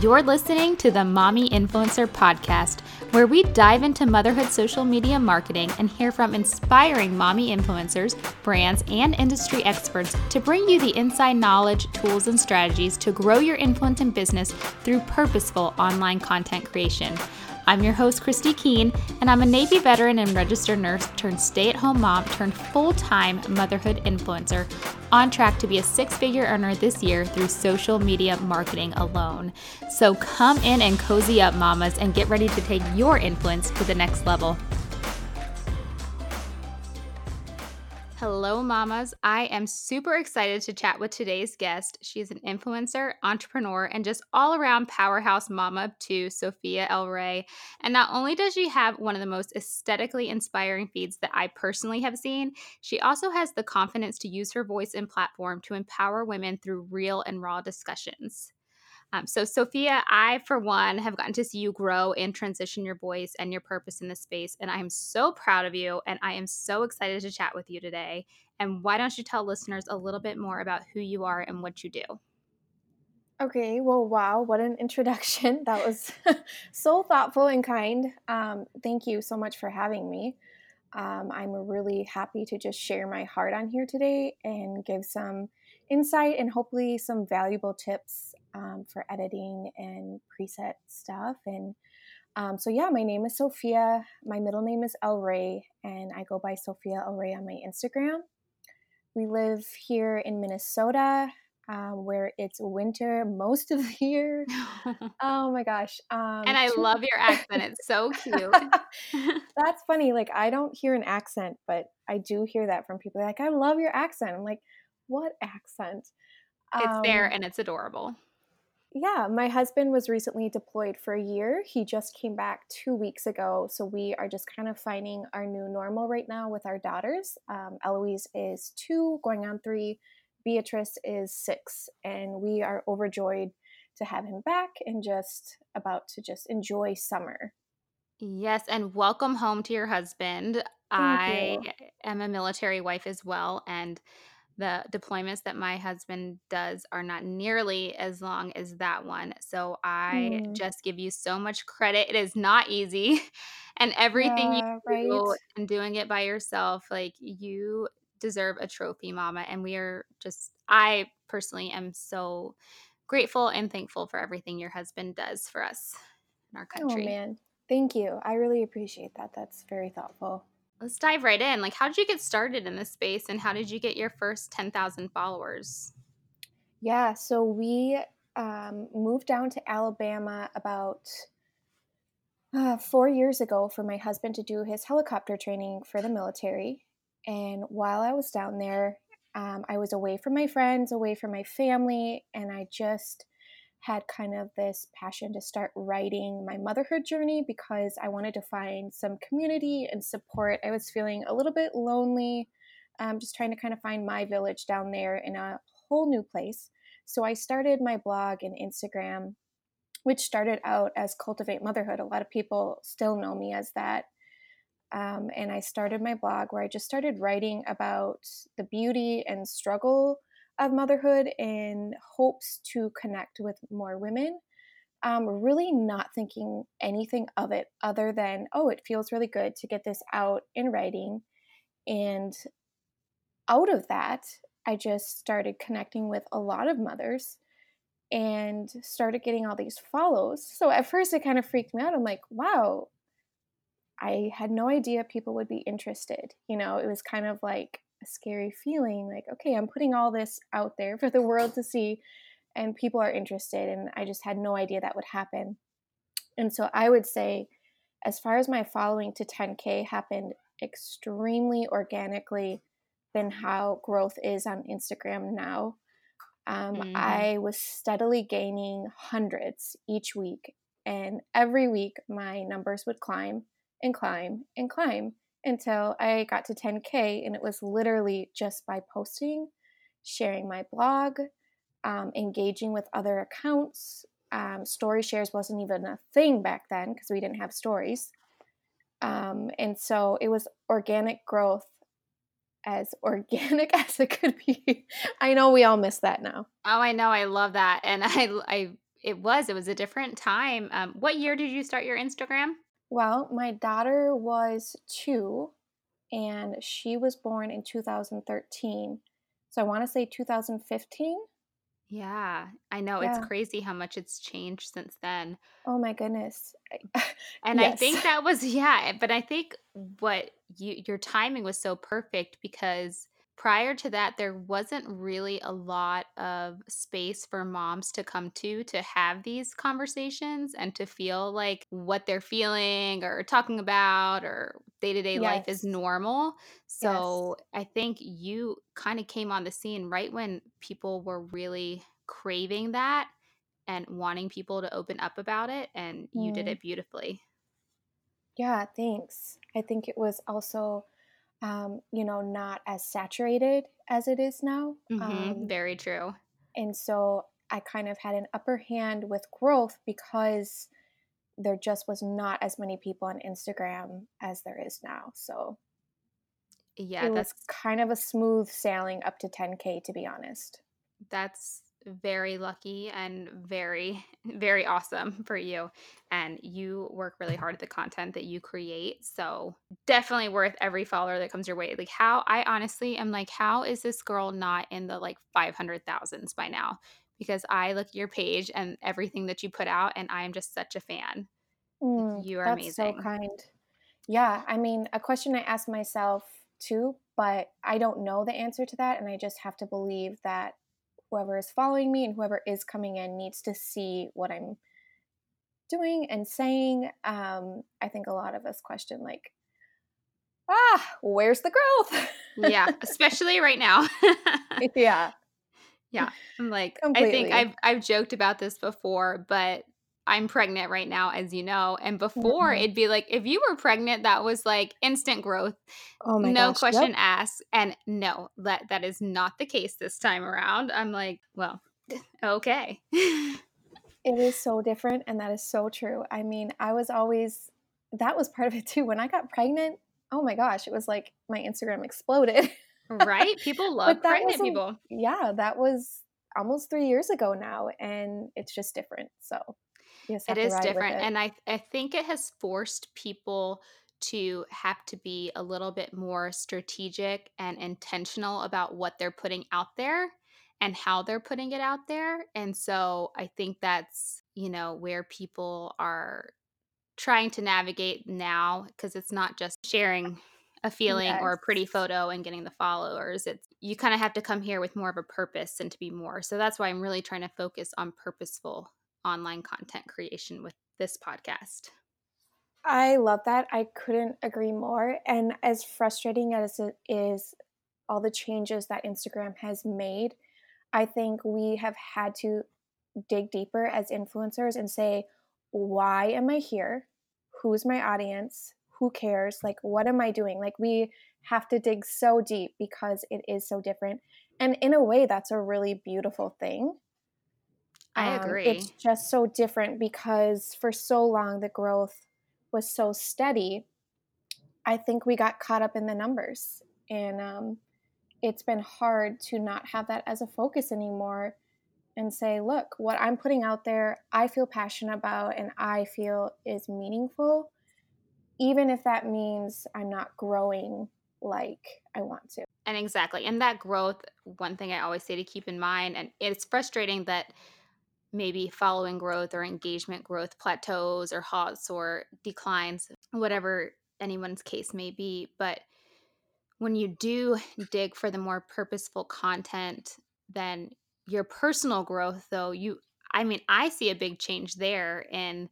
You're listening to the Mommy Influencer Podcast, where we dive into motherhood social media marketing and hear from inspiring mommy influencers, brands, and industry experts to bring you the inside knowledge, tools, and strategies to grow your influence and business through purposeful online content creation. I'm your host, Christy Keane, and I'm a Navy veteran and registered nurse turned stay at home mom turned full time motherhood influencer, on track to be a six figure earner this year through social media marketing alone. So come in and cozy up, mamas, and get ready to take your influence to the next level. Hello, mamas. I am super excited to chat with today's guest. She is an influencer, entrepreneur, and just all around powerhouse mama to Sophia El'Rae. And not only does she have one of the most aesthetically inspiring feeds that I personally have seen, she also has the confidence to use her voice and platform to empower women through real and raw discussions. Um, so, Sophia, I, for one, have gotten to see you grow and transition your voice and your purpose in this space. And I am so proud of you. And I am so excited to chat with you today. And why don't you tell listeners a little bit more about who you are and what you do? Okay, well, wow, what an introduction. That was so thoughtful and kind. Um, thank you so much for having me. Um, I'm really happy to just share my heart on here today and give some insight and hopefully some valuable tips um, for editing and preset stuff. And um, so, yeah, my name is Sophia. My middle name is El'Rae, and I go by Sophia El'Rae on my Instagram. We live here in Minnesota, um, where it's winter most of the year. oh my gosh! Um, and I love your accent; it's so cute. That's funny. Like I don't hear an accent, but I do hear that from people. They're like, "I love your accent." I'm like, "What accent?" It's there, um, and it's adorable yeah, my husband was recently deployed for a year. He just came back two weeks ago. So we are just kind of finding our new normal right now with our daughters. Um, Eloise is two, going on three. Beatrice is six. And we are overjoyed to have him back and just about to just enjoy summer. Yes, and welcome home to your husband. Thank I you. am a military wife as well. And the deployments that my husband does are not nearly as long as that one. So I mm. just give you so much credit. It is not easy. And everything yeah, you do right. and doing it by yourself, like you deserve a trophy, mama. And we are just, I personally am so grateful and thankful for everything your husband does for us in our oh, country. Oh, man. Thank you. I really appreciate that. That's very thoughtful let's dive right in. Like, how did you get started in this space and how did you get your first 10,000 followers? Yeah, so we um, moved down to Alabama about uh, four years ago for my husband to do his helicopter training for the military. And while I was down there, um, I was away from my friends, away from my family, and I just had kind of this passion to start writing my motherhood journey because I wanted to find some community and support. I was feeling a little bit lonely, um, just trying to kind of find my village down there in a whole new place. So I started my blog and Instagram, which started out as Cultivate Motherhood. A lot of people still know me as that. Um, and I started my blog where I just started writing about the beauty and struggle of motherhood in hopes to connect with more women. Um, really not thinking anything of it other than, oh, it feels really good to get this out in writing. And out of that, I just started connecting with a lot of mothers and started getting all these follows. So at first, it kind of freaked me out. I'm like, wow, I had no idea people would be interested. You know, it was kind of like a scary feeling like, okay, I'm putting all this out there for the world to see and people are interested. And I just had no idea that would happen. And so I would say, as far as my following to 10K happened extremely organically than how growth is on Instagram now. Um, mm. I was steadily gaining hundreds each week. And every week, my numbers would climb and climb and climb until I got to 10K. And it was literally just by posting, sharing my blog, um, engaging with other accounts. Um, story shares wasn't even a thing back then because we didn't have stories. Um, and so it was organic growth as organic as it could be. I know we all miss that now. Oh, I know. I love that. And I, I It was, it was a different time. Um, what year did you start your Instagram? Well, my daughter was 2 and she was born in 2013. So I wanna say 2015? Yeah, I know, it's crazy how much it's changed since then. Oh my goodness. And I think that was yeah, but I think what you your timing was so perfect because prior to that, there wasn't really a lot of space for moms to come to, to have these conversations and to feel like what they're feeling or talking about or day-to-day life is Yes. normal. Yes. So, I think you kinda came on the scene right when people were really craving that and wanting people to open up about it, and you did Mm. it beautifully. Yeah, thanks. I think it was also, um, you know, not as saturated as it is now, Mhm, um, very true. and so I kind of had an upper hand with growth because there just was not as many people on Instagram as there is now, so Yeah, it was that's kind of a smooth sailing up to 10K, to be honest. that's very lucky and very, very awesome for you, and you work really hard at the content that you create, so definitely worth every follower that comes your way. Like, how I honestly am like, "How is this girl not in the, like, 500,000s by now?" Because I look at your page and everything that you put out, and I am just such a fan. Like, Mm, you are that's so kind. Yeah, I mean, a question I ask myself too, but I don't know the answer to that, and I just have to believe that whoever is following me and whoever is coming in needs to see what I'm doing and saying. Um, I think a lot of us question, like, ah, where's the growth? Yeah, especially right now. yeah, Yeah, I'm like I think. I've I've joked about this before, but I'm pregnant right now, as you know, and before Mhm. it'd be like, if you were pregnant, that was like instant growth, Oh my no gosh. Yep. question asked, and no, that that is not the case this time around. I'm like, well, okay. It is so different, and that is so true. I mean, I was always that was part of it too. When I got pregnant, oh my gosh, it was like my Instagram exploded. Right? People love pregnant people. yeah, that was almost 3 years ago now, and it's just different, so It is different, it. and I I think it has forced people to have to be a little bit more strategic and intentional about what they're putting out there and how they're putting it out there, and so I think that's, you know, where people are trying to navigate now because it's not just sharing a feeling or a pretty photo and getting the followers. It's you kinda have to come here with more of a purpose and to be more. So that's why I'm really trying to focus on purposeful online content creation with this podcast. I love that, I couldn't agree more, and as frustrating as it is, all the changes that Instagram has made, I think we have had to dig deeper as influencers and say, "Why am I here? Who's my audience? Who cares? Like, what am I doing?" Like, we have to dig so deep because it is so different, and in a way, that's a really beautiful thing. I Um, it's just so different because for so long, the growth was so steady. I think we got caught up in the numbers, and, um, it's been hard to not have that as a focus anymore and say, look, what I'm putting out there, I feel passionate about and I feel is meaningful, even if that means I'm not growing like I want to. And exactly. And that growth, one thing I always say to keep in mind, and it's frustrating that maybe following growth or engagement growth plateaus or halts or declines, whatever anyone's case may be. But when you do dig for the more purposeful content, then your personal growth, though, you, I mean, I see a big change there in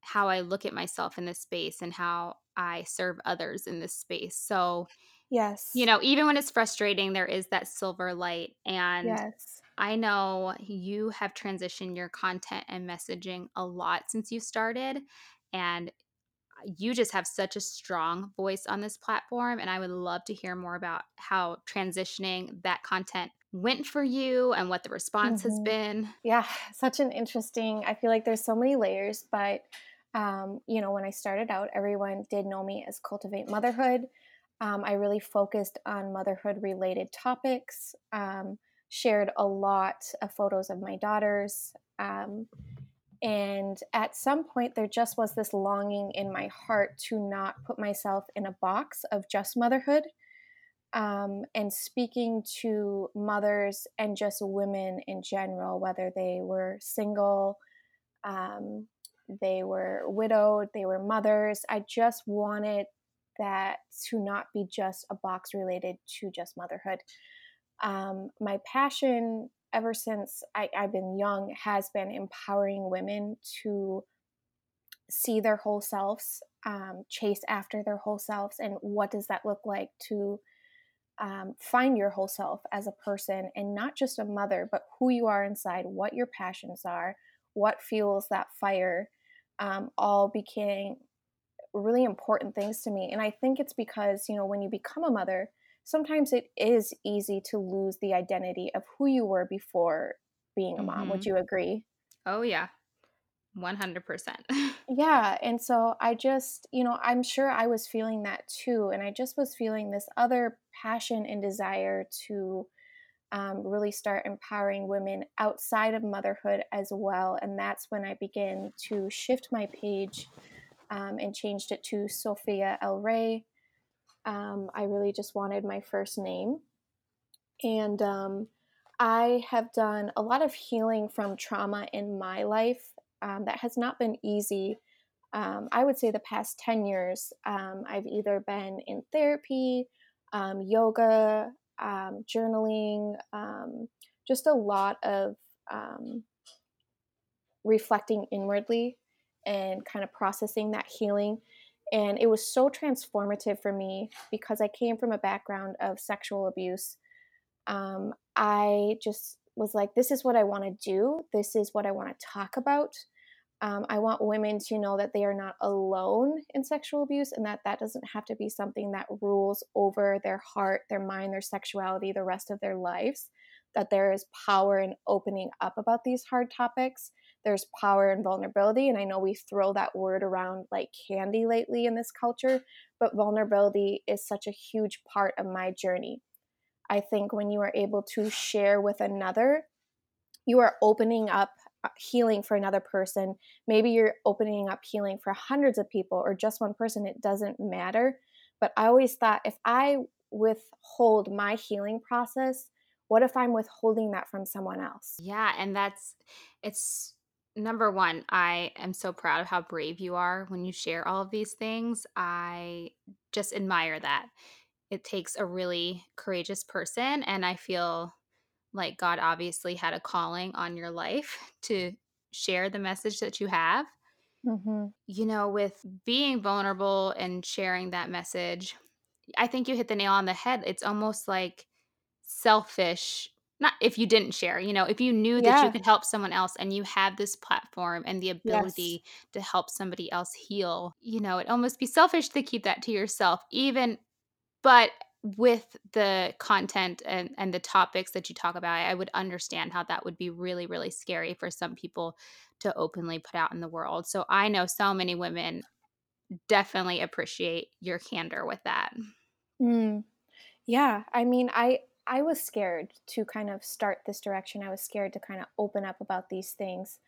how I look at myself in this space and how I serve others in this space. So, yes, you know, even when it's frustrating, there is that silver light. And Yes. I know you have transitioned your content and messaging a lot since you started. And you just have such a strong voice on this platform. And I would love to hear more about how transitioning that content went for you and what the response has Mhm. been. Yeah, such an interesting I feel like there's so many layers, but, um, you know, when I started out, everyone did know me as Cultivate Motherhood. Um, I really focused on motherhood-related topics, um, shared a lot of photos of my daughters. Um, and at some point, there just was this longing in my heart to not put myself in a box of just motherhood. Um, and speaking to mothers and just women in general, whether they were single, um, they were widowed, they were mothers. I just wanted that to not be just a box related to just motherhood. Um, my passion ever since I, I've been young has been empowering women to see their whole selves, um, chase after their whole selves, and what does that look like to um, find your whole self as a person and not just a mother, but who you are inside, what your passions are, what fuels that fire, um, all became really important things to me. And I think it's because, you know, when you become a mother, sometimes it is easy to lose the identity of who you were before being a mom. Would Mm-hmm. you agree? Oh, yeah. 100%. Yeah. And so I just, you know, I'm sure I was feeling that too. And I just was feeling this other passion and desire to um, really start empowering women outside of motherhood as well. And that's when I began to shift my page um, and changed it to Sophia El'Rae. Um, I really just wanted my first name. And um, I have done a lot of healing from trauma in my life um, that has not been easy. Um, I would say the past 10 years, um, I've either been in therapy, um, yoga, journaling, just a lot of reflecting inwardly and kind of processing that healing. And it was so transformative for me because I came from a background of sexual abuse. Um, I just was like, this is what I want to do. This is what I want to talk about. Um, I want women to know that they are not alone in sexual abuse and that that doesn't have to be something that rules over their heart, their mind, their sexuality the rest of their lives. That there is power in opening up about these hard topics there's power and vulnerability. And I know we throw that word around like candy lately in this culture, but vulnerability is such a huge part of my journey. I think when you are able to share with another, you are opening up uh, healing for another person. Maybe you're opening up healing for hundreds of people or just one person. It doesn't matter. But I always thought if I withhold my healing process, what if I'm withholding that from someone else? Yeah, and that's it's number 1, I am so proud of how brave you are when you share all of these things. I just admire that. It takes a really courageous person, and I feel like God obviously had a calling on your life to share the message that you have. Mm-hmm. You know, with being vulnerable and sharing that message, I think you hit the nail on the head. It's almost like selfish not if you didn't share, you know, if you knew that you could help someone else and you had this platform and the Yes. ability to help somebody else heal, you know, it almost be selfish to keep that to yourself even but with the content and and the topics that you talk about, I would understand how that would be really really scary for some people to openly put out in the world. So I know so many women definitely appreciate your candor with that. Mm. Yeah, I mean, I I was scared to kind of start this direction. I was scared to kind of open up about these things,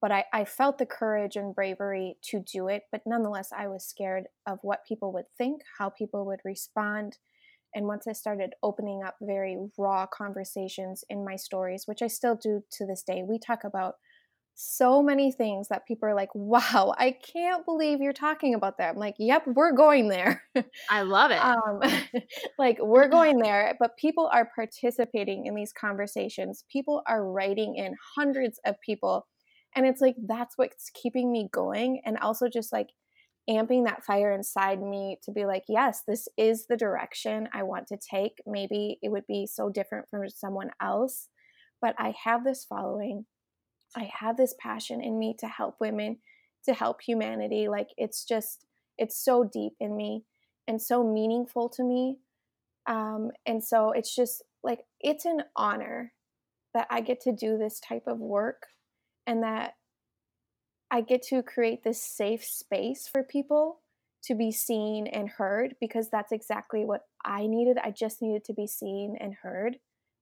but I I felt the courage and bravery to do it, but nonetheless I was scared of what people would think, how people would respond. And once I started opening up very raw conversations in my stories, which I still do to this day, we talk about so many things that people are like, "Wow, I can't believe you're talking about that." I'm like, "Yep, we're going there." I love it. um, like we're going there, but people are participating in these conversations. People are writing in hundreds of people, and it's like that's what's keeping me going, and also just like amping that fire inside me to be like, yes, this is the direction I want to take. Maybe it would be so different from someone else, but I have this following I have this passion in me to help women, to help humanity. Like it's just, it's so deep in me and so meaningful to me. Um, and so it's just like, it's an honor that I get to do this type of work and that I get to create this safe space for people to be seen and heard because that's exactly what I needed. I just needed to be seen and heard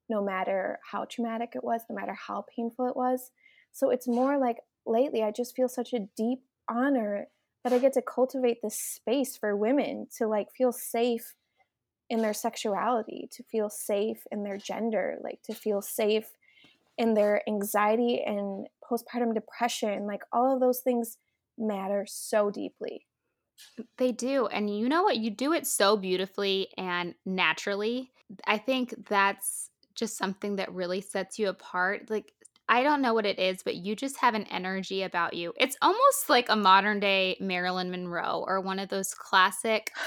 no matter how traumatic it was, no matter how painful it was. So it's more like lately, I just feel such a deep honor that I get to cultivate this space for women to like feel safe in their sexuality, to feel safe in their gender, like to feel safe in their anxiety and postpartum depression. Like all of those things matter so deeply. They do. And you know what? You do it so beautifully and naturally. I think that's just something that really sets you apart. Like, I don't know what it is, but you just have an energy about you. It's almost like a modern day Marilyn Monroe or one of those classic.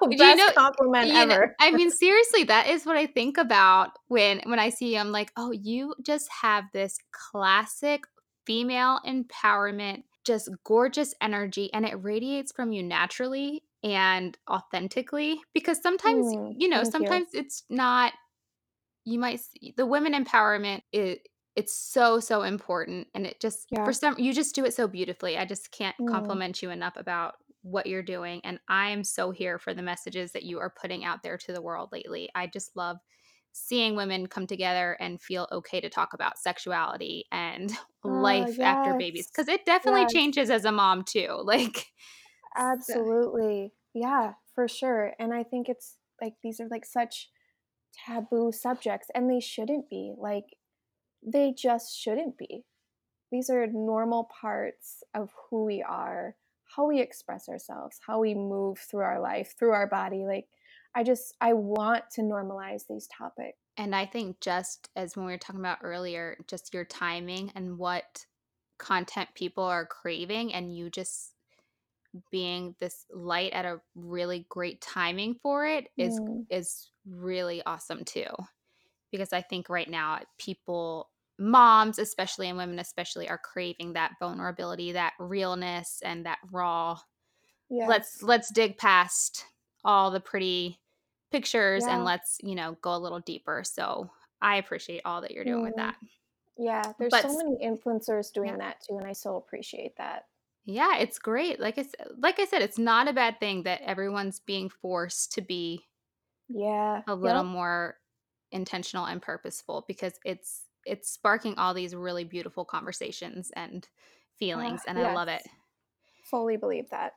Oh, Do you best know? compliment You know, ever. I mean, seriously, that is what I think about when when I see you. I'm like, oh, you just have this classic female empowerment, just gorgeous energy, and it radiates from you naturally and authentically. Because sometimes, Mm, you know, thank you. sometimes it's not you might see the women empowerment it it's so so important and it just for some you just do it so beautifully i just can't Mm. compliment you enough about what you're doing and i'm so here for the messages that you are putting out there to the world lately i just love seeing women come together and feel okay to talk about sexuality and Oh, life after babies because it definitely Yes. changes as a mom too like so, Absolutely. Yeah, for sure. And I think it's like these are like such taboo subjects and they shouldn't be. Like they just shouldn't be. These are normal parts of who we are, how we express ourselves, how we move through our life, through our body. Like I just I want to normalize these topics. and i think just as when we were talking about earlier just your timing and what content people are craving and you just being this light at a really great timing for it is Mm, is really awesome too because i think right now people moms especially and women especially are craving that vulnerability that realness and that raw let's let's dig past all the pretty pictures and let's you know go a little deeper so i appreciate all that you're doing with Mm, that yeah, there's but so many influencers yeah doing that too and I so appreciate that. Yeah, it's great. Like I said, like I said, it's not a bad thing that everyone's being forced to be Yeah. a little Yep. more intentional and purposeful because it's it's sparking all these really beautiful conversations and Uh, feelings and I love it. Fully believe that.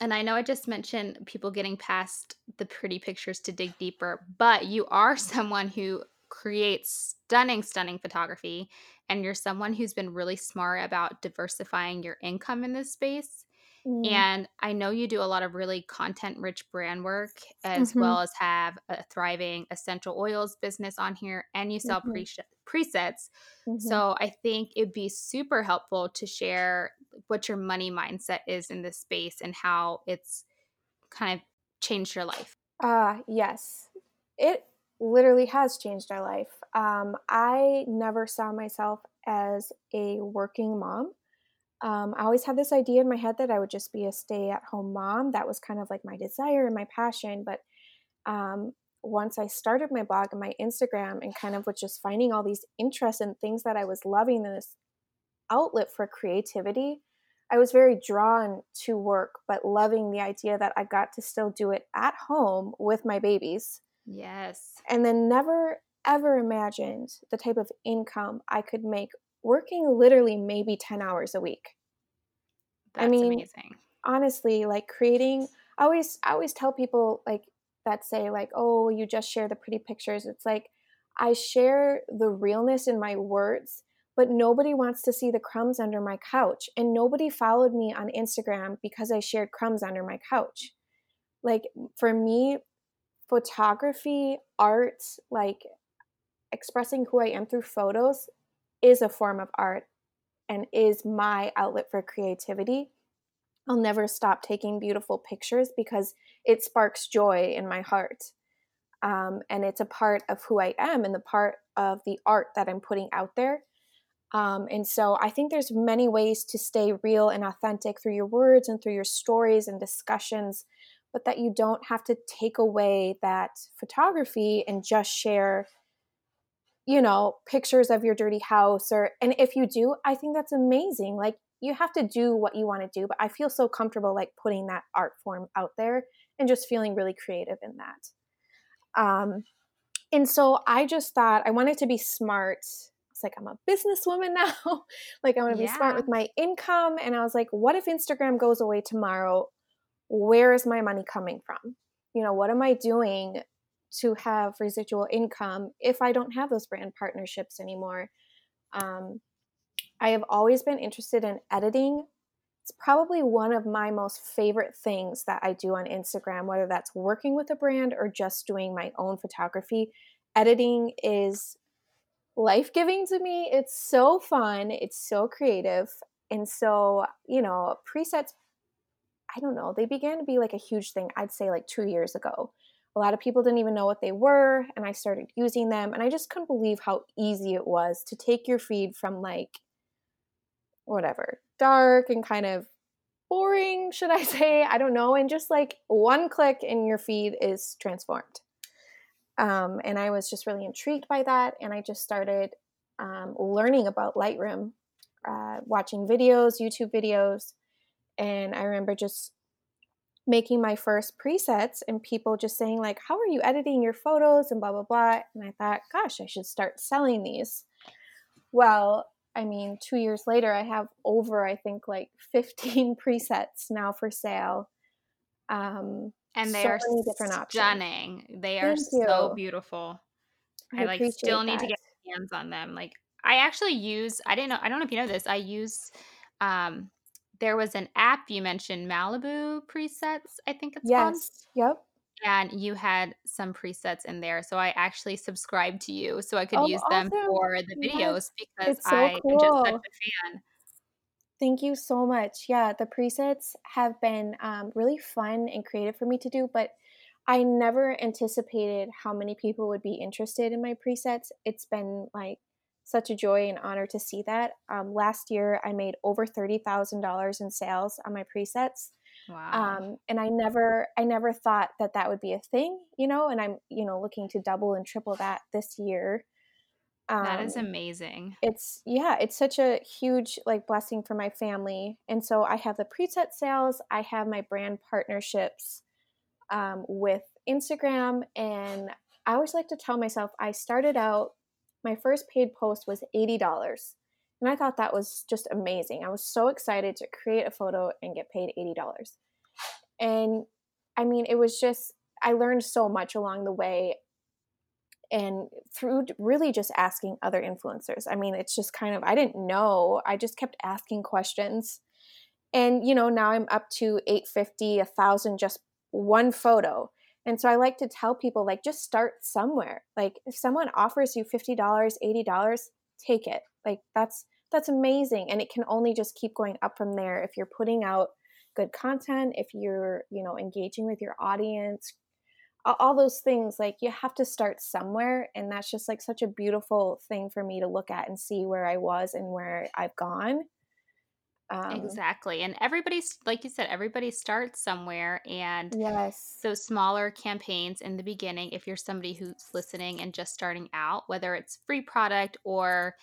And I know I just mentioned people getting past the pretty pictures to dig deeper, but you are someone who creates stunning, stunning photography. And you're someone who's been really smart about diversifying your income in this space. Mm, And I know you do a lot of really content rich brand work as mhm, well as have a thriving essential oils business on here and you sell mhm, pre- presets. mhm. So I think it'd be super helpful to share what your money mindset is in this space and how it's kind of changed your life. Ah, yes. It literally has changed my life. Um, I never saw myself as a working mom. Um, I always had this idea in my head that I would just be a stay at home mom. That was kind of like my desire and my passion. But um, once I started my blog and my Instagram and kind of was just finding all these interests and things that I was loving and this outlet for creativity, I was very drawn to work, but loving the idea that I got to still do it at home with my babies. Yes. And then never ever imagined the type of income I could make working literally maybe 10 hours a week. I That's mean, amazing. honestly, like creating I always I always tell people like that say like, "Oh, you just share the pretty pictures." It's like I share the realness in my words, but nobody wants to see the crumbs under my couch, and nobody followed me on Instagram because I shared crumbs under my couch. Like for me, photography, art, like expressing who I am through photos is a form of art and is my outlet for creativity. I'll never stop taking beautiful pictures because it sparks joy in my heart. Um, and it's a part of who I am and the part of the art that I'm putting out there. Um, and so I think there's many ways to stay real and authentic through your words and through your stories and discussions, but that you don't have to take away that photography and just share you know, pictures of your dirty house or and if you do, I think that's amazing. Like you have to do what you want to do, but I feel so comfortable like putting that art form out there and just feeling really creative in that. Um And so I just thought I wanted to be smart. It's like I'm a businesswoman now. like I want to Yeah. be smart with my income. And I was like, what if Instagram goes away tomorrow? Where is my money coming from? You know, what am I doing to have residual income if I don't have those brand partnerships anymore? Um, I have always been interested in editing. It's probably one of my most favorite things that I do on Instagram, whether that's working with a brand or just doing my own photography. Editing is life giving to me. It's so fun, it's so creative. And so, you know, presets, I don't know, they began to be like a huge thing, I'd say like two years ago. A lot of people didn't even know what they were, and I started using them. And I just couldn't believe how easy it was to take your feed from like whatever, dark and kind of boring, should I say? I don't know. And just like one click and your feed is transformed. Um, and I was just really intrigued by that. And I just started um, learning about Lightroom, uh, watching videos, YouTube videos. And I remember just making my first presets and people just saying like how are you editing your photos and blah blah blah and i thought gosh i should start selling these well I mean, two years later, I have over, I think, like 15 presets now for sale. Um, And they so are different options. stunning. They are so beautiful. I I like still need to get hands on them. Like I actually use I didn't know I don't know if you know this. I use um there was an app you mentioned Malibu presets, I think it's called. Yes. Yep. And you had some presets in there. So I actually subscribed to you so I could Oh, use them for the Yes. videos because It's so I am just such cool. a fan. Thank you so much. Yeah, the presets have been um, really fun and creative for me to do, but I never anticipated how many people would be interested in my presets. It's been like such a joy and honor to see that. Um, last year, I made over thirty thousand dollars in sales on my presets, Wow. um, and I never, I never thought that that would be a thing, you know. And I'm, you know, looking to double and triple that this year. That is Um, amazing. it's yeah, it's such a huge like blessing for my family. And so I have the preset sales, I have my brand partnerships um, with Instagram, and I always like to tell myself I started out my first paid post was eighty dollars, and I thought that was just amazing. I was so excited to create a photo and get paid eighty dollars, and I mean it was just I learned so much along the way and through really just asking other influencers. I mean, it's just kind of I didn't know. I just kept asking questions. And you know, now I'm up to 850, a 1000 just one photo. And so I like to tell people like just start somewhere. Like if someone offers you $50, $80, take it. Like that's that's amazing and it can only just keep going up from there if you're putting out good content, if you're, you know, engaging with your audience, all those things like you have to start somewhere and that's just like such a beautiful thing for me to look at and see where i was and where i've gone um Exactly. And everybody's like you said, everybody starts somewhere and yes those smaller campaigns in the beginning, if you're somebody who's listening and just starting out, whether it's free product or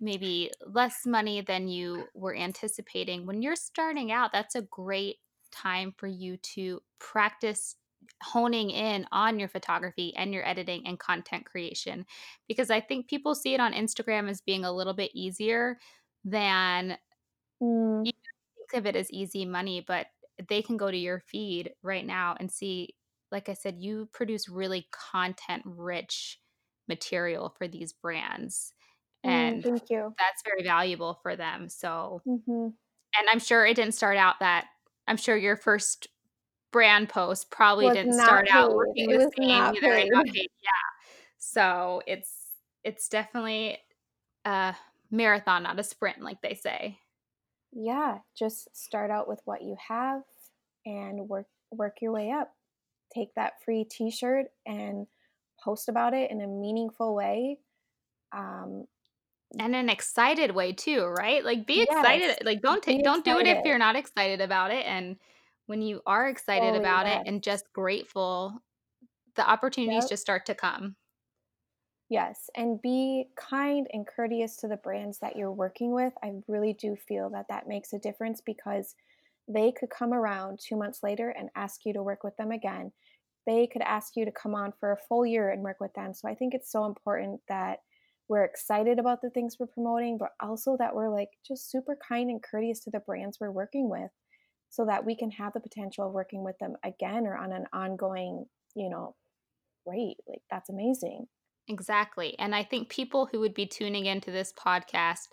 maybe less money than you were anticipating, when you're starting out, that's a great time for you to practice honing in on your photography and your editing and content creation because I think people see it on Instagram as being a little bit easier than mm, you think of it as easy money, but they can go to your feed right now and see, like I said, you produce really content rich material for these brands. mm, And thank you that's very valuable for them. So, hmm and I'm sure it didn't start out that, I'm sure your first brand post probably was didn't start out paid looking it the same either paid paid. Yeah. So it's, it's definitely a marathon, not a sprint, like they say. Yeah just start out with what you have and work work your way up. Take that free t-shirt and post about it in a meaningful way um And an excited way too, right? Like, be yes excited like, don't take don't do it if you're not excited about it, and when you are excited fully about it and just grateful, the opportunities yep. just start to come. Yes, and be kind and courteous to the brands that you're working with. I really do feel that that makes a difference because they could come around two months later and ask you to work with them again. they could ask you to come on for a full year and work with them. So I think it's so important that we're excited about the things we're promoting, but also that we're like just super kind and courteous to the brands we're working with so that we can have the potential of working with them again or on an ongoing, you know, rate. Like that's amazing. Exactly. And I think people who would be tuning into this podcast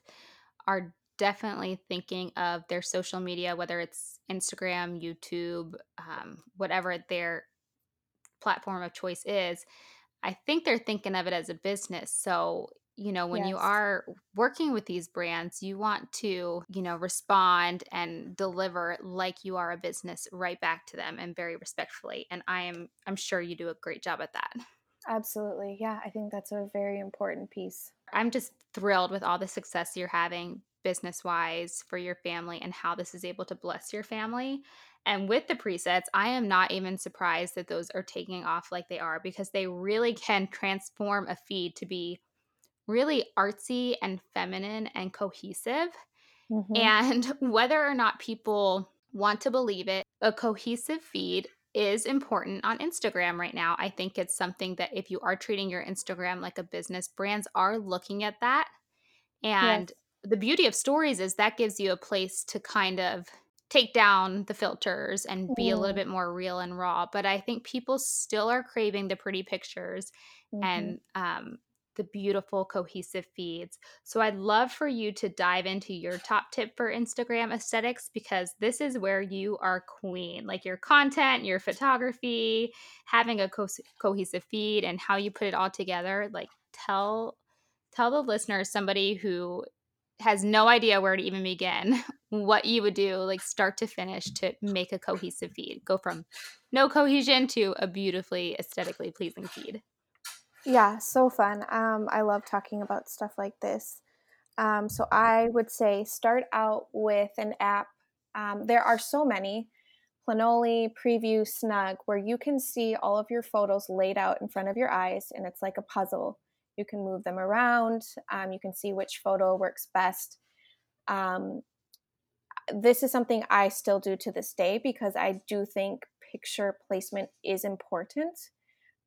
are definitely thinking of their social media, whether it's Instagram, YouTube, um, whatever their platform of choice is. I think they're thinking of it as a business. So, you know, when you are working with these brands, you want to, you know, respond and deliver like you are a business right back to them and very respectfully. And I am I'm sure you do a great job at that. Absolutely. Yeah, I think that's a very important piece. I'm just thrilled with all the success you're having business wise for your family and how this is able to bless your family. And with the presets, I am not even surprised that those are taking off like they are because they really can transform a feed to be really artsy and feminine and cohesive. hmm And whether or not people want to believe it, a cohesive feed is important on Instagram right now. I think it's something that if you are treating your Instagram like a business, brands are looking at that. And Yes. the beauty of stories is that gives you a place to kind of take down the filters and be a little Mm, bit more real and raw. But I think people still are craving the pretty pictures hmm and um, the beautiful cohesive feeds. So I'd love for you to dive into your top tip for Instagram aesthetics because this is where you are queen. Like your content, your photography, having a co- cohesive feed and how you put it all together. Like tell tell the listeners somebody who has no idea where to even begin what you would do like start to finish to make a cohesive feed go from no cohesion to a beautifully aesthetically pleasing feed Yeah, so fun. Um, I love talking about stuff like this. Um, so I would say start out with an app. Um, there are so many Planoly, Preview, Snug, where you can see all of your photos laid out in front of your eyes, and it's like a puzzle. You can move them around. Um, you can see which photo works best. Um, this is something I still do to this day because I do think picture placement is important.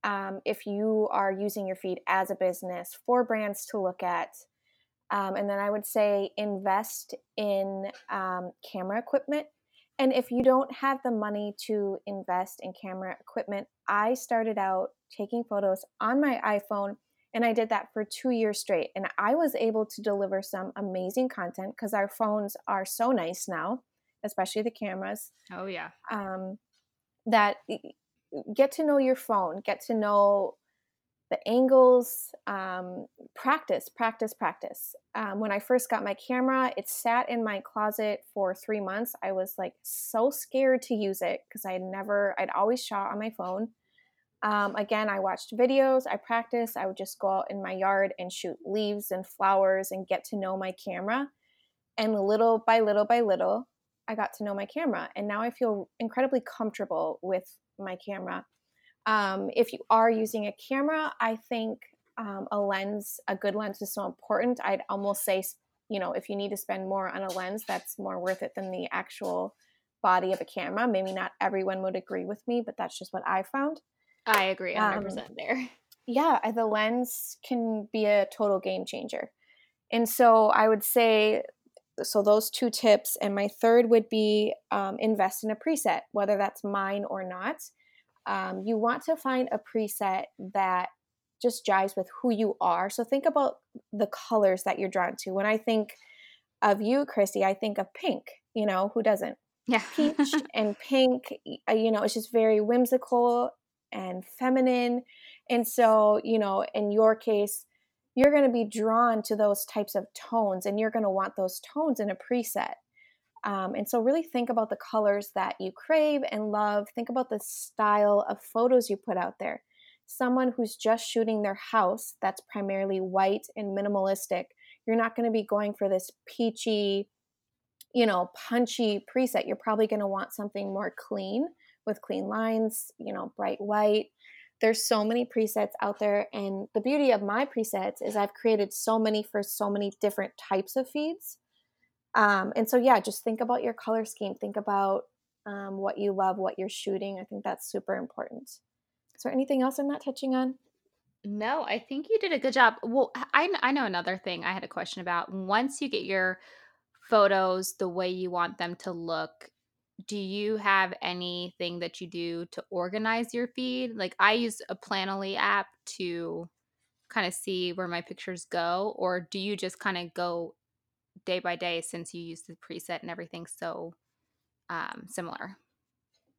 Um, if you are using your feed as a business for brands to look at, um, and then I would say invest in um, camera equipment. And if you don't have the money to invest in camera equipment, I started out taking photos on my iPhone and I did that for two years straight. And I was able to deliver some amazing content because our phones are so nice now, especially the cameras, oh yeah um, that get to know your phone, get to know the angles, um, practice, practice, practice. Um, when I first got my camera, it sat in my closet for three months. I was like so scared to use it because I had never, I'd always shot on my phone. Um, again, I watched videos, I practiced. I would just go out in my yard and shoot leaves and flowers and get to know my camera. And little by little by little, I got to know my camera. And now I feel incredibly comfortable with my camera. Um, if you are using a camera, I think um, a lens, a good lens is so important. I'd almost say, you know, if you need to spend more on a lens, that's more worth it than the actual body of a camera. Maybe not everyone would agree with me, but that's just what I found. i agree Um, 100% there yeah, the lens can be a total game changer. And so I would say, so those two tips. And my third would be um, invest in a preset, whether that's mine or not. Um, you want to find a preset that just jives with who you are. So think about the colors that you're drawn to. When I think of you, Christy, I think of pink. You know, who doesn't? yeah Peach and pink, uh, you know, it's just very whimsical and feminine. And so, you know, in your case, you're going to be drawn to those types of tones and you're going to want those tones in a preset. Um, and so, really think about the colors that you crave and love. Think about the style of photos you put out there. Someone who's just shooting their house that's primarily white and minimalistic, you're not going to be going for this peachy, you know, punchy preset. You're probably going to want something more clean with clean lines, you know, bright white. There's so many presets out there. And the beauty of my presets is I've created so many for so many different types of feeds um, and so, yeah, just think about your color scheme. Think about um, what you love, what you're shooting. I think that's super important. Is there anything else I'm not touching on? No, I think you did a good job. Well, I I know another thing I had a question about. Once you get your photos the way you want them to look, do you have anything that you do to organize your feed? Like, I use a Planoly app to kinda see where my pictures go, or do you just kinda go day by day since you use the preset and everything so, um, similar?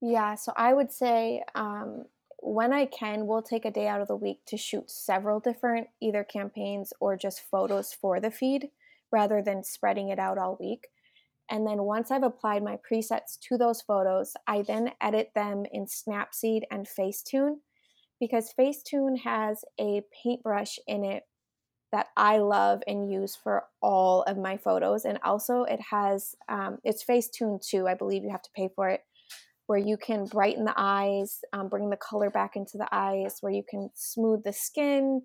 Yeah, so I would say, um, when I can, we'll take a day out of the week to shoot several different either campaigns or just photos for the feed rather than spreading it out all week. And then once I've applied my presets to those photos, I then edit them in Snapseed and Facetune because Facetune has a paintbrush in it that I love and use for all of my photos. And also, it has um, it's Facetune 2. I believe you have to pay for it, where you can brighten the eyes, um, bring the color back into the eyes, where you can smooth the skin.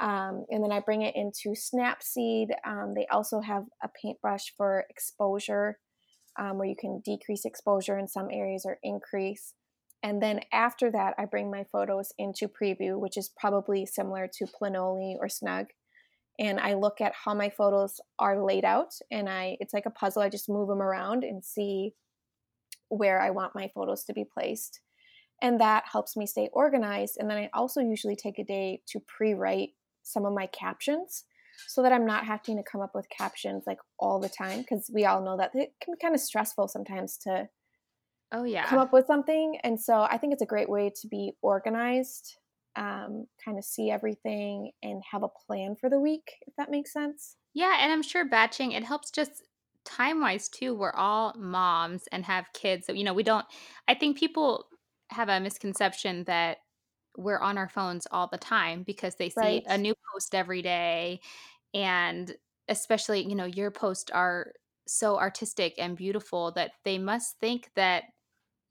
Um, and then I bring it into Snapseed. Um, they also have a paintbrush for exposure, um, where you can decrease exposure in some areas or increase. And then after that, I bring my photos into Preview, which is probably similar to Planoly or Snug and I look at how my photos are laid out and I it's like a puzzle. I just move them around and see where I want my photos to be placed. And that helps me stay organized. And then I also usually take a day to pre-write some of my captions so that I'm not having to come up with captions like all the time because we all know that it can be kind of stressful sometimes to Oh, yeah come up with something. And so I think it's a great way to be organized, um, kind of see everything and have a plan for the week, if that makes sense. Yeah, and I'm sure batching it helps just time-wise too. We're all moms and have kids, so, you know, we don't I think people have a misconception that we're on our phones all the time because they see Right. a new post every day, and especially, you know, your posts are so artistic and beautiful that they must think that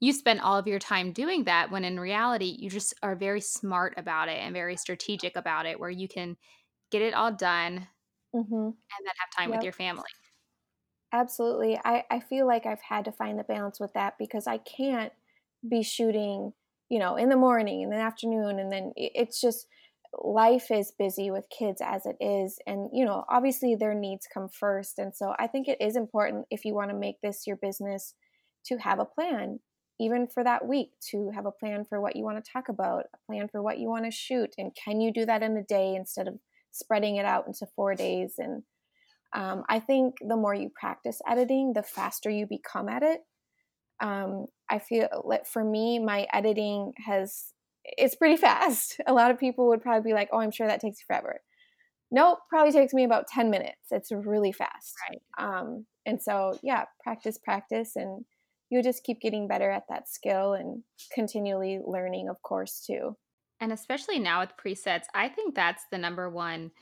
you spend all of your time doing that when in reality, you just are very smart about it and very strategic about it where you can get it all done Mhm. and then have time with your family. Absolutely. I I feel like I've had to find the balance with that because I can't be shooting, you know, in the morning, in the afternoon, and then it's just life is busy with kids as it is, and, you know, obviously their needs come first, and so I think it is important if you wanna make this your business to have a plan, even for that week, to have a plan for what you wanna talk about, a plan for what you wanna shoot, and can you do that in a day instead of spreading it out into 4 days, and um, I think the more you practice editing, the faster you become at it. Um, I feel like for me, my editing has it's pretty fast. A lot of people would probably be like, "Oh, I'm sure that takes you forever." Nope, probably takes me about 10 minutes. It's really fast. Right. Um, and so, yeah, practice, practice, and you'll just keep getting better at that skill and continually learning, of course, too. And especially now with presets, I think that's the number one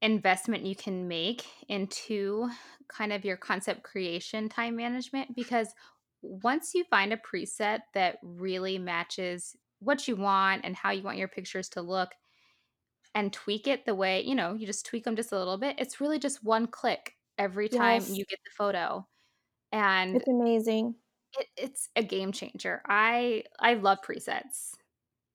investment you can make into kind of your concept creation time management because once you find a preset that really matches what you want and how you want your pictures to look and tweak it the way, you know, you just tweak them just a little bit, it's really just one click every time Yes, you get the photo. And it's amazing. it, it's a game changer. I I love presets.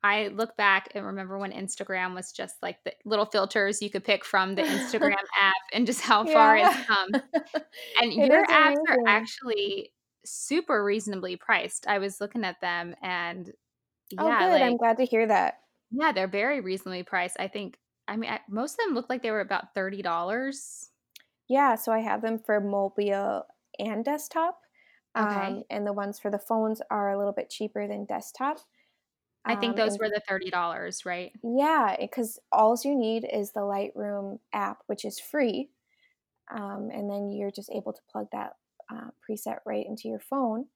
I look back and remember when Instagram was just like the little filters you could pick from the Instagram app and just how far it's come. And It your apps are actually super reasonably priced. I was looking at them and Oh, yeah, good, I'm glad to hear that. yeah, they're very reasonably priced. I think I mean, I, most of them look like they were about $30. Yeah, so I have them for mobile and desktop, Okay. um, and the ones for the phones are a little bit cheaper than desktop, I think um, those and were the $30, right? yeah, because alls you need is the Lightroom app, which is free, um, and then you're just able to plug that, uh, preset right into your phone,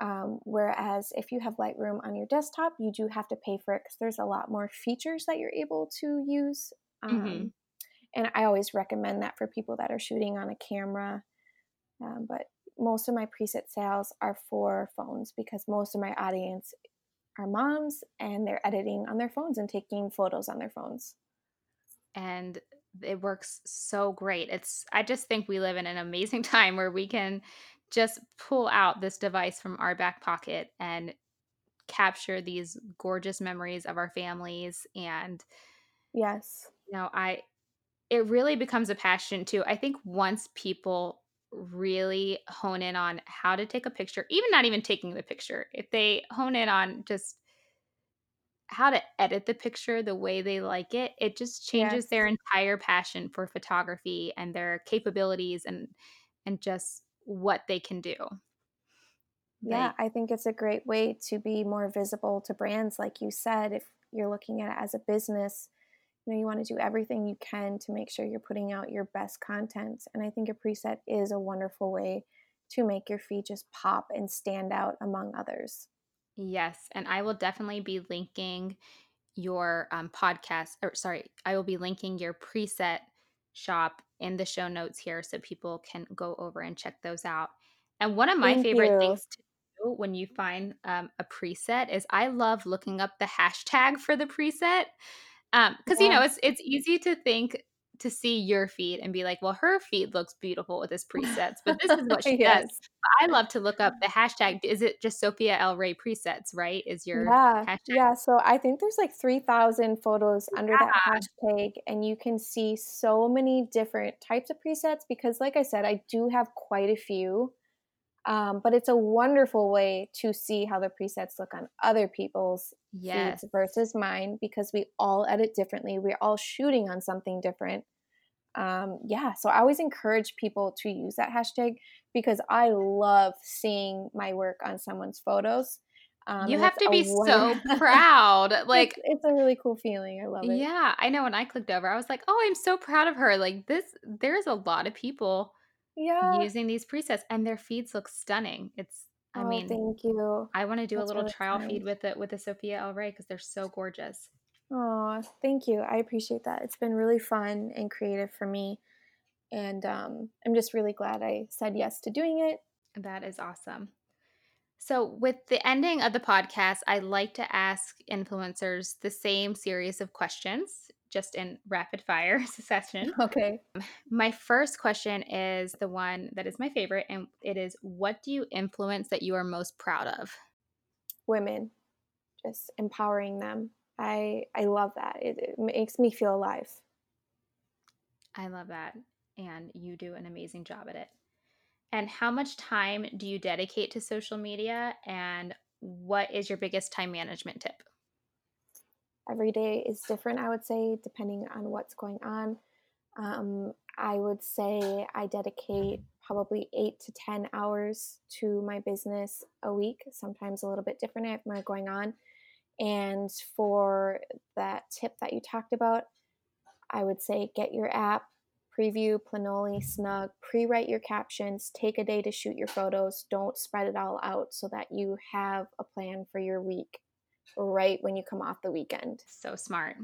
um, whereas if you have Lightroom on your desktop, you do have to pay for it because there's a lot more features that you're able to use, Mhm. um, and I always recommend that for people that are shooting on a camera Um, but most of my preset sales are for phones because most of my audience are moms and they're editing on their phones and taking photos on their phones. and it works so great. It's I just think we live in an amazing time where we can just pull out this device from our back pocket and capture these gorgeous memories of our families and Yes. you know, I it really becomes a passion too. I think once people really hone in on how to take a picture, even not even taking the picture, if they hone in on just how to edit the picture the way they like it, it just changes their entire passion for photography and their capabilities and and just what they can do. Yeah, Like, I think it's a great way to be more visible to brands, like you said. If you're looking at it as a business, you know, you want to do everything you can to make sure you're putting out your best content. And I think a preset is a wonderful way to make your feed just pop and stand out among others. Yes, and I will definitely be linking your um, podcast, or sorry, I will be linking your preset shop in the show notes here so people can go over and check those out. And one of my Thank favorite you. things to do when you find um, a preset is I love looking up the hashtag for the preset Um, because you know, it's it's easy to think to see your feed and be like, "Well, her feed looks beautiful with this presets, but this is what she does." yes. I love to look up the hashtag. Is it just Sophia El'Rae presets, right? Is your Yeah, hashtag? yeah, so I think there's like 3,000 photos under that hashtag, and you can see so many different types of presets because, like I said, I do have quite a few. Um, but it's a wonderful way to see how the presets look on other people's Yes. feeds versus mine because we all edit differently. We're all shooting on something different. Um, yeah, so I always encourage people to use that hashtag because I love seeing my work on someone's photos. Um, You have to be so proud. it's Like, it's a really cool feeling. I love it. yeah, I know when I clicked over, I was like, "Oh, I'm so proud of her." Like, this there's a lot of people Yeah. using these presets and their feeds look stunning. It's I Oh, mean, thank you. I wanna do a little really trial feed with it with the Sophia El'Rae because they're so gorgeous. Oh, thank you. I appreciate that. It's been really fun and creative for me. And um, I'm just really glad I said yes to doing it. That is awesome. So, with the ending of the podcast, I like to ask influencers the same series of questions, just in rapid fire succession. Okay. My first question is the one that is my favorite, and it is What do you influence that you are most proud of? Women, just empowering them. I I love that. It, it makes me feel alive. I love that. And you do an amazing job at it. And how much time do you dedicate to social media? And what is your biggest time management tip? Every day is different, I would say, depending on what's going on. Um, I would say I dedicate probably eight to 10 hours to my business a week, sometimes a little bit different. I have more going on. And for that tip that you talked about, I would say get your app, preview, Planoly, Snug, pre write your captions, take a day to shoot your photos. Don't spread it all out so that you have a plan for your week right when you come off the weekend. So smart.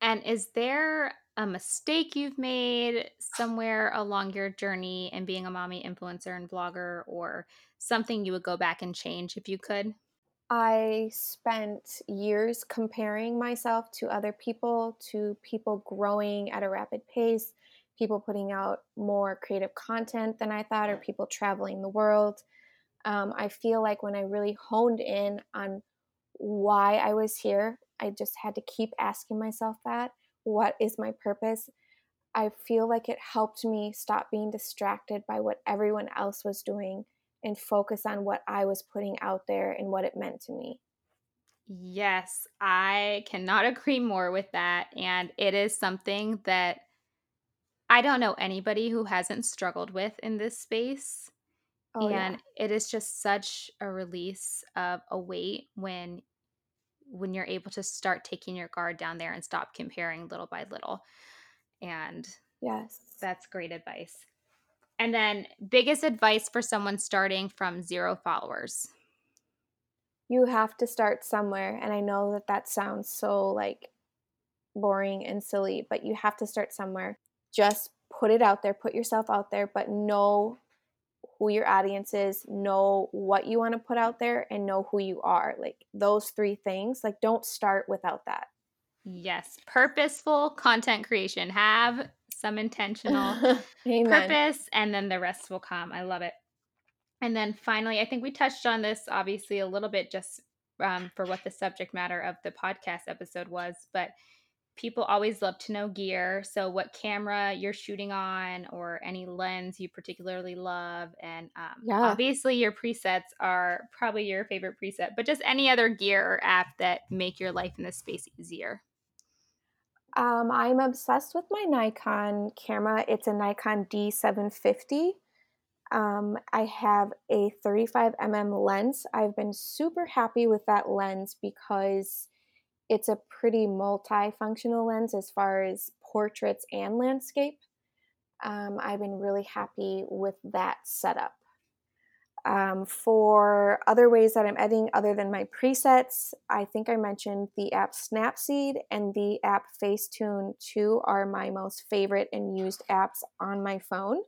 And is there a mistake you've made somewhere along your journey in being a mommy influencer and blogger, or something you would go back and change if you could? I spent years comparing myself to other people, to people growing at a rapid pace, people putting out more creative content than I thought, or people traveling the world. Um, I feel like when I really honed in on why I was here, I just had to keep asking myself that what is my purpose? I feel like it helped me stop being distracted by what everyone else was doing and focus on what I was putting out there and what it meant to me. Yes, I cannot agree more with that. And it is something that I don't know anybody who hasn't struggled with in this space. Oh, yeah. And it is just such a release of a weight when when you're able to start taking your guard down there and stop comparing little by little. And Yes. that's great advice. And then biggest advice for someone starting from 0 followers. You have to start somewhere. And I know that that sounds so like boring and silly, but you have to start somewhere. Just put it out there, put yourself out there, but know who your audience is, know what you want to put out there, and know who you are. Like those three things, like don't start without that. Yes, purposeful content creation. Have some intentional purpose and then the rest will come. I love it. And then finally, I think we touched on this obviously a little bit just um, for what the subject matter of the podcast episode was, but people always love to know gear. So, what camera you're shooting on, or any lens you particularly love. And um, Yeah. obviously, your presets are probably your favorite preset, but just any other gear or app that make your life in this space easier. Um, I'm obsessed with my Nikon camera. It's a Nikon D750. Um, I have a 35mm lens. I've been super happy with that lens because it's a pretty multifunctional lens as far as portraits and landscape. Um, I've been really happy with that setup. Um, for other ways that I'm editing other than my presets, I think I mentioned the app Snapseed and the app Facetune 2 are my most favorite and used apps on my phone.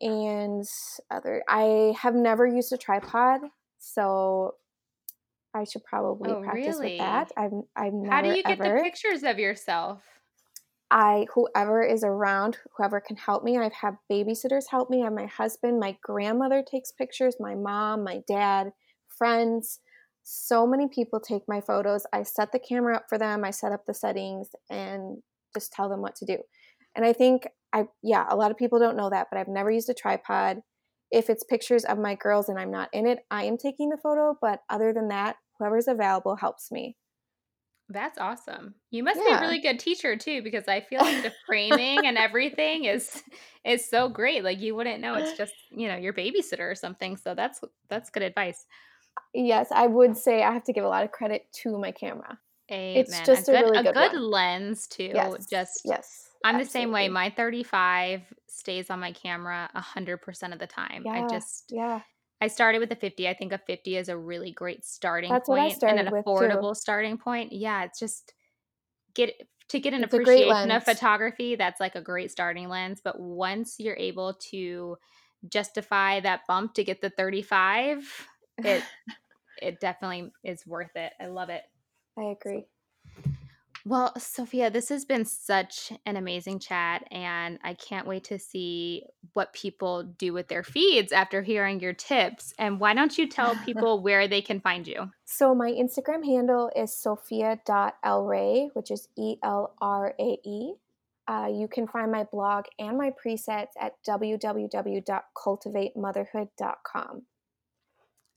And other, I have never used a tripod, so I should probably Oh, practice with that. really? I've I've How do never you get the ever. pictures of yourself? I whoever is around, whoever can help me. I've had babysitters help me. I have my husband, my grandmother takes pictures, my mom, my dad, friends. So many people take my photos. I set the camera up for them. I set up the settings and just tell them what to do. And I think I yeah, a lot of people don't know that, but I've never used a tripod. If it's pictures of my girls and I'm not in it, I am taking the photo, but other than that, whoever's available helps me. That's awesome. You must be a really good teacher too, because I feel like the framing and everything is is so great. Like you wouldn't know it's just, you know, your babysitter or something. So that's that's good advice. Yes, I would say I have to give a lot of credit to my camera. It's Amen. A just a good really a good good one. lens too. Yes, Just yes, I'm the same way. My 35 stays on my camera 100% of the time. I just yeah. I started with a 50. I think a 50 is a really great starting That's point and an started with too. affordable starting point. Yeah, it's just get to get an It's appreciation of photography, that's like a great starting lens, but once you're able to justify that bump to get the 35, it it definitely is worth it. I love it. I agree. Well, Sophia, this has been such an amazing chat, and I can't wait to see what people do with their feeds after hearing your tips. And why don't you tell people where they can find you? So my Instagram handle is sophia.elrae, which is E L R A E. Uh, you can find my blog and my presets at www.cultivatemotherhood.com.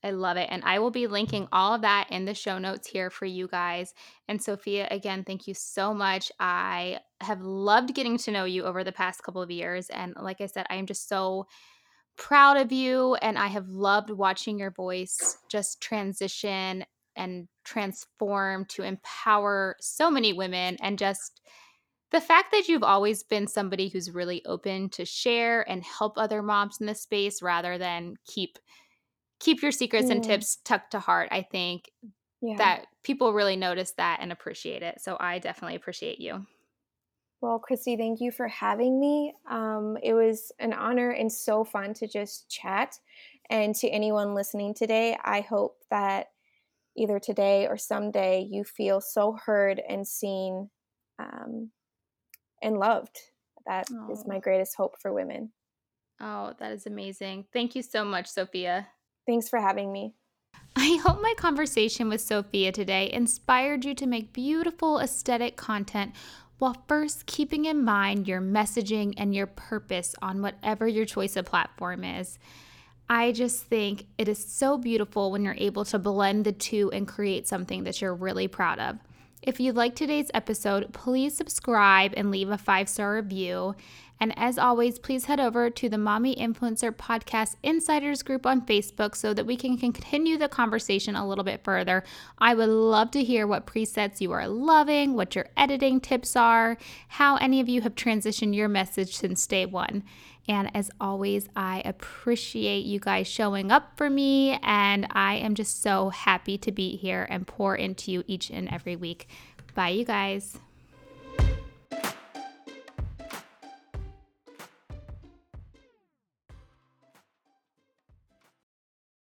I love it. And I will be linking all of that in the show notes here for you guys. And Sophia, again, thank you so much. I have loved getting to know you over the past couple of years. And like I said, I am just so proud of you. And I have loved watching your voice just transition and transform to empower so many women and just the fact that you've always been somebody who's really open to share and help other moms in this space rather than keep keep your secrets and tips tucked to heart. I think yeah. that people really notice that and appreciate it. So I definitely appreciate you. Well, Christy, thank you for having me. Um, it was an honor and so fun to just chat. And to anyone listening today, I hope that either today or someday you feel so heard and seen um, and loved. That is Oh, my greatest hope for women. oh, that is amazing. Thank you so much, Sophia. Thanks for having me. I hope my conversation with Sophia today inspired you to make beautiful aesthetic content while first keeping in mind your messaging and your purpose on whatever your choice of platform is. I just think it is so beautiful when you're able to blend the two and create something that you're really proud of. If you like today's episode, please subscribe and leave a five star review. And as always, please head over to the Mommy Influencer Podcast Insiders group on Facebook so that we can continue the conversation a little bit further. I would love to hear what presets you are loving, what your editing tips are, how any of you have transitioned your message since day one. And as always, I appreciate you guys showing up for me. And I am just so happy to be here and pour into you each and every week. Bye, you guys.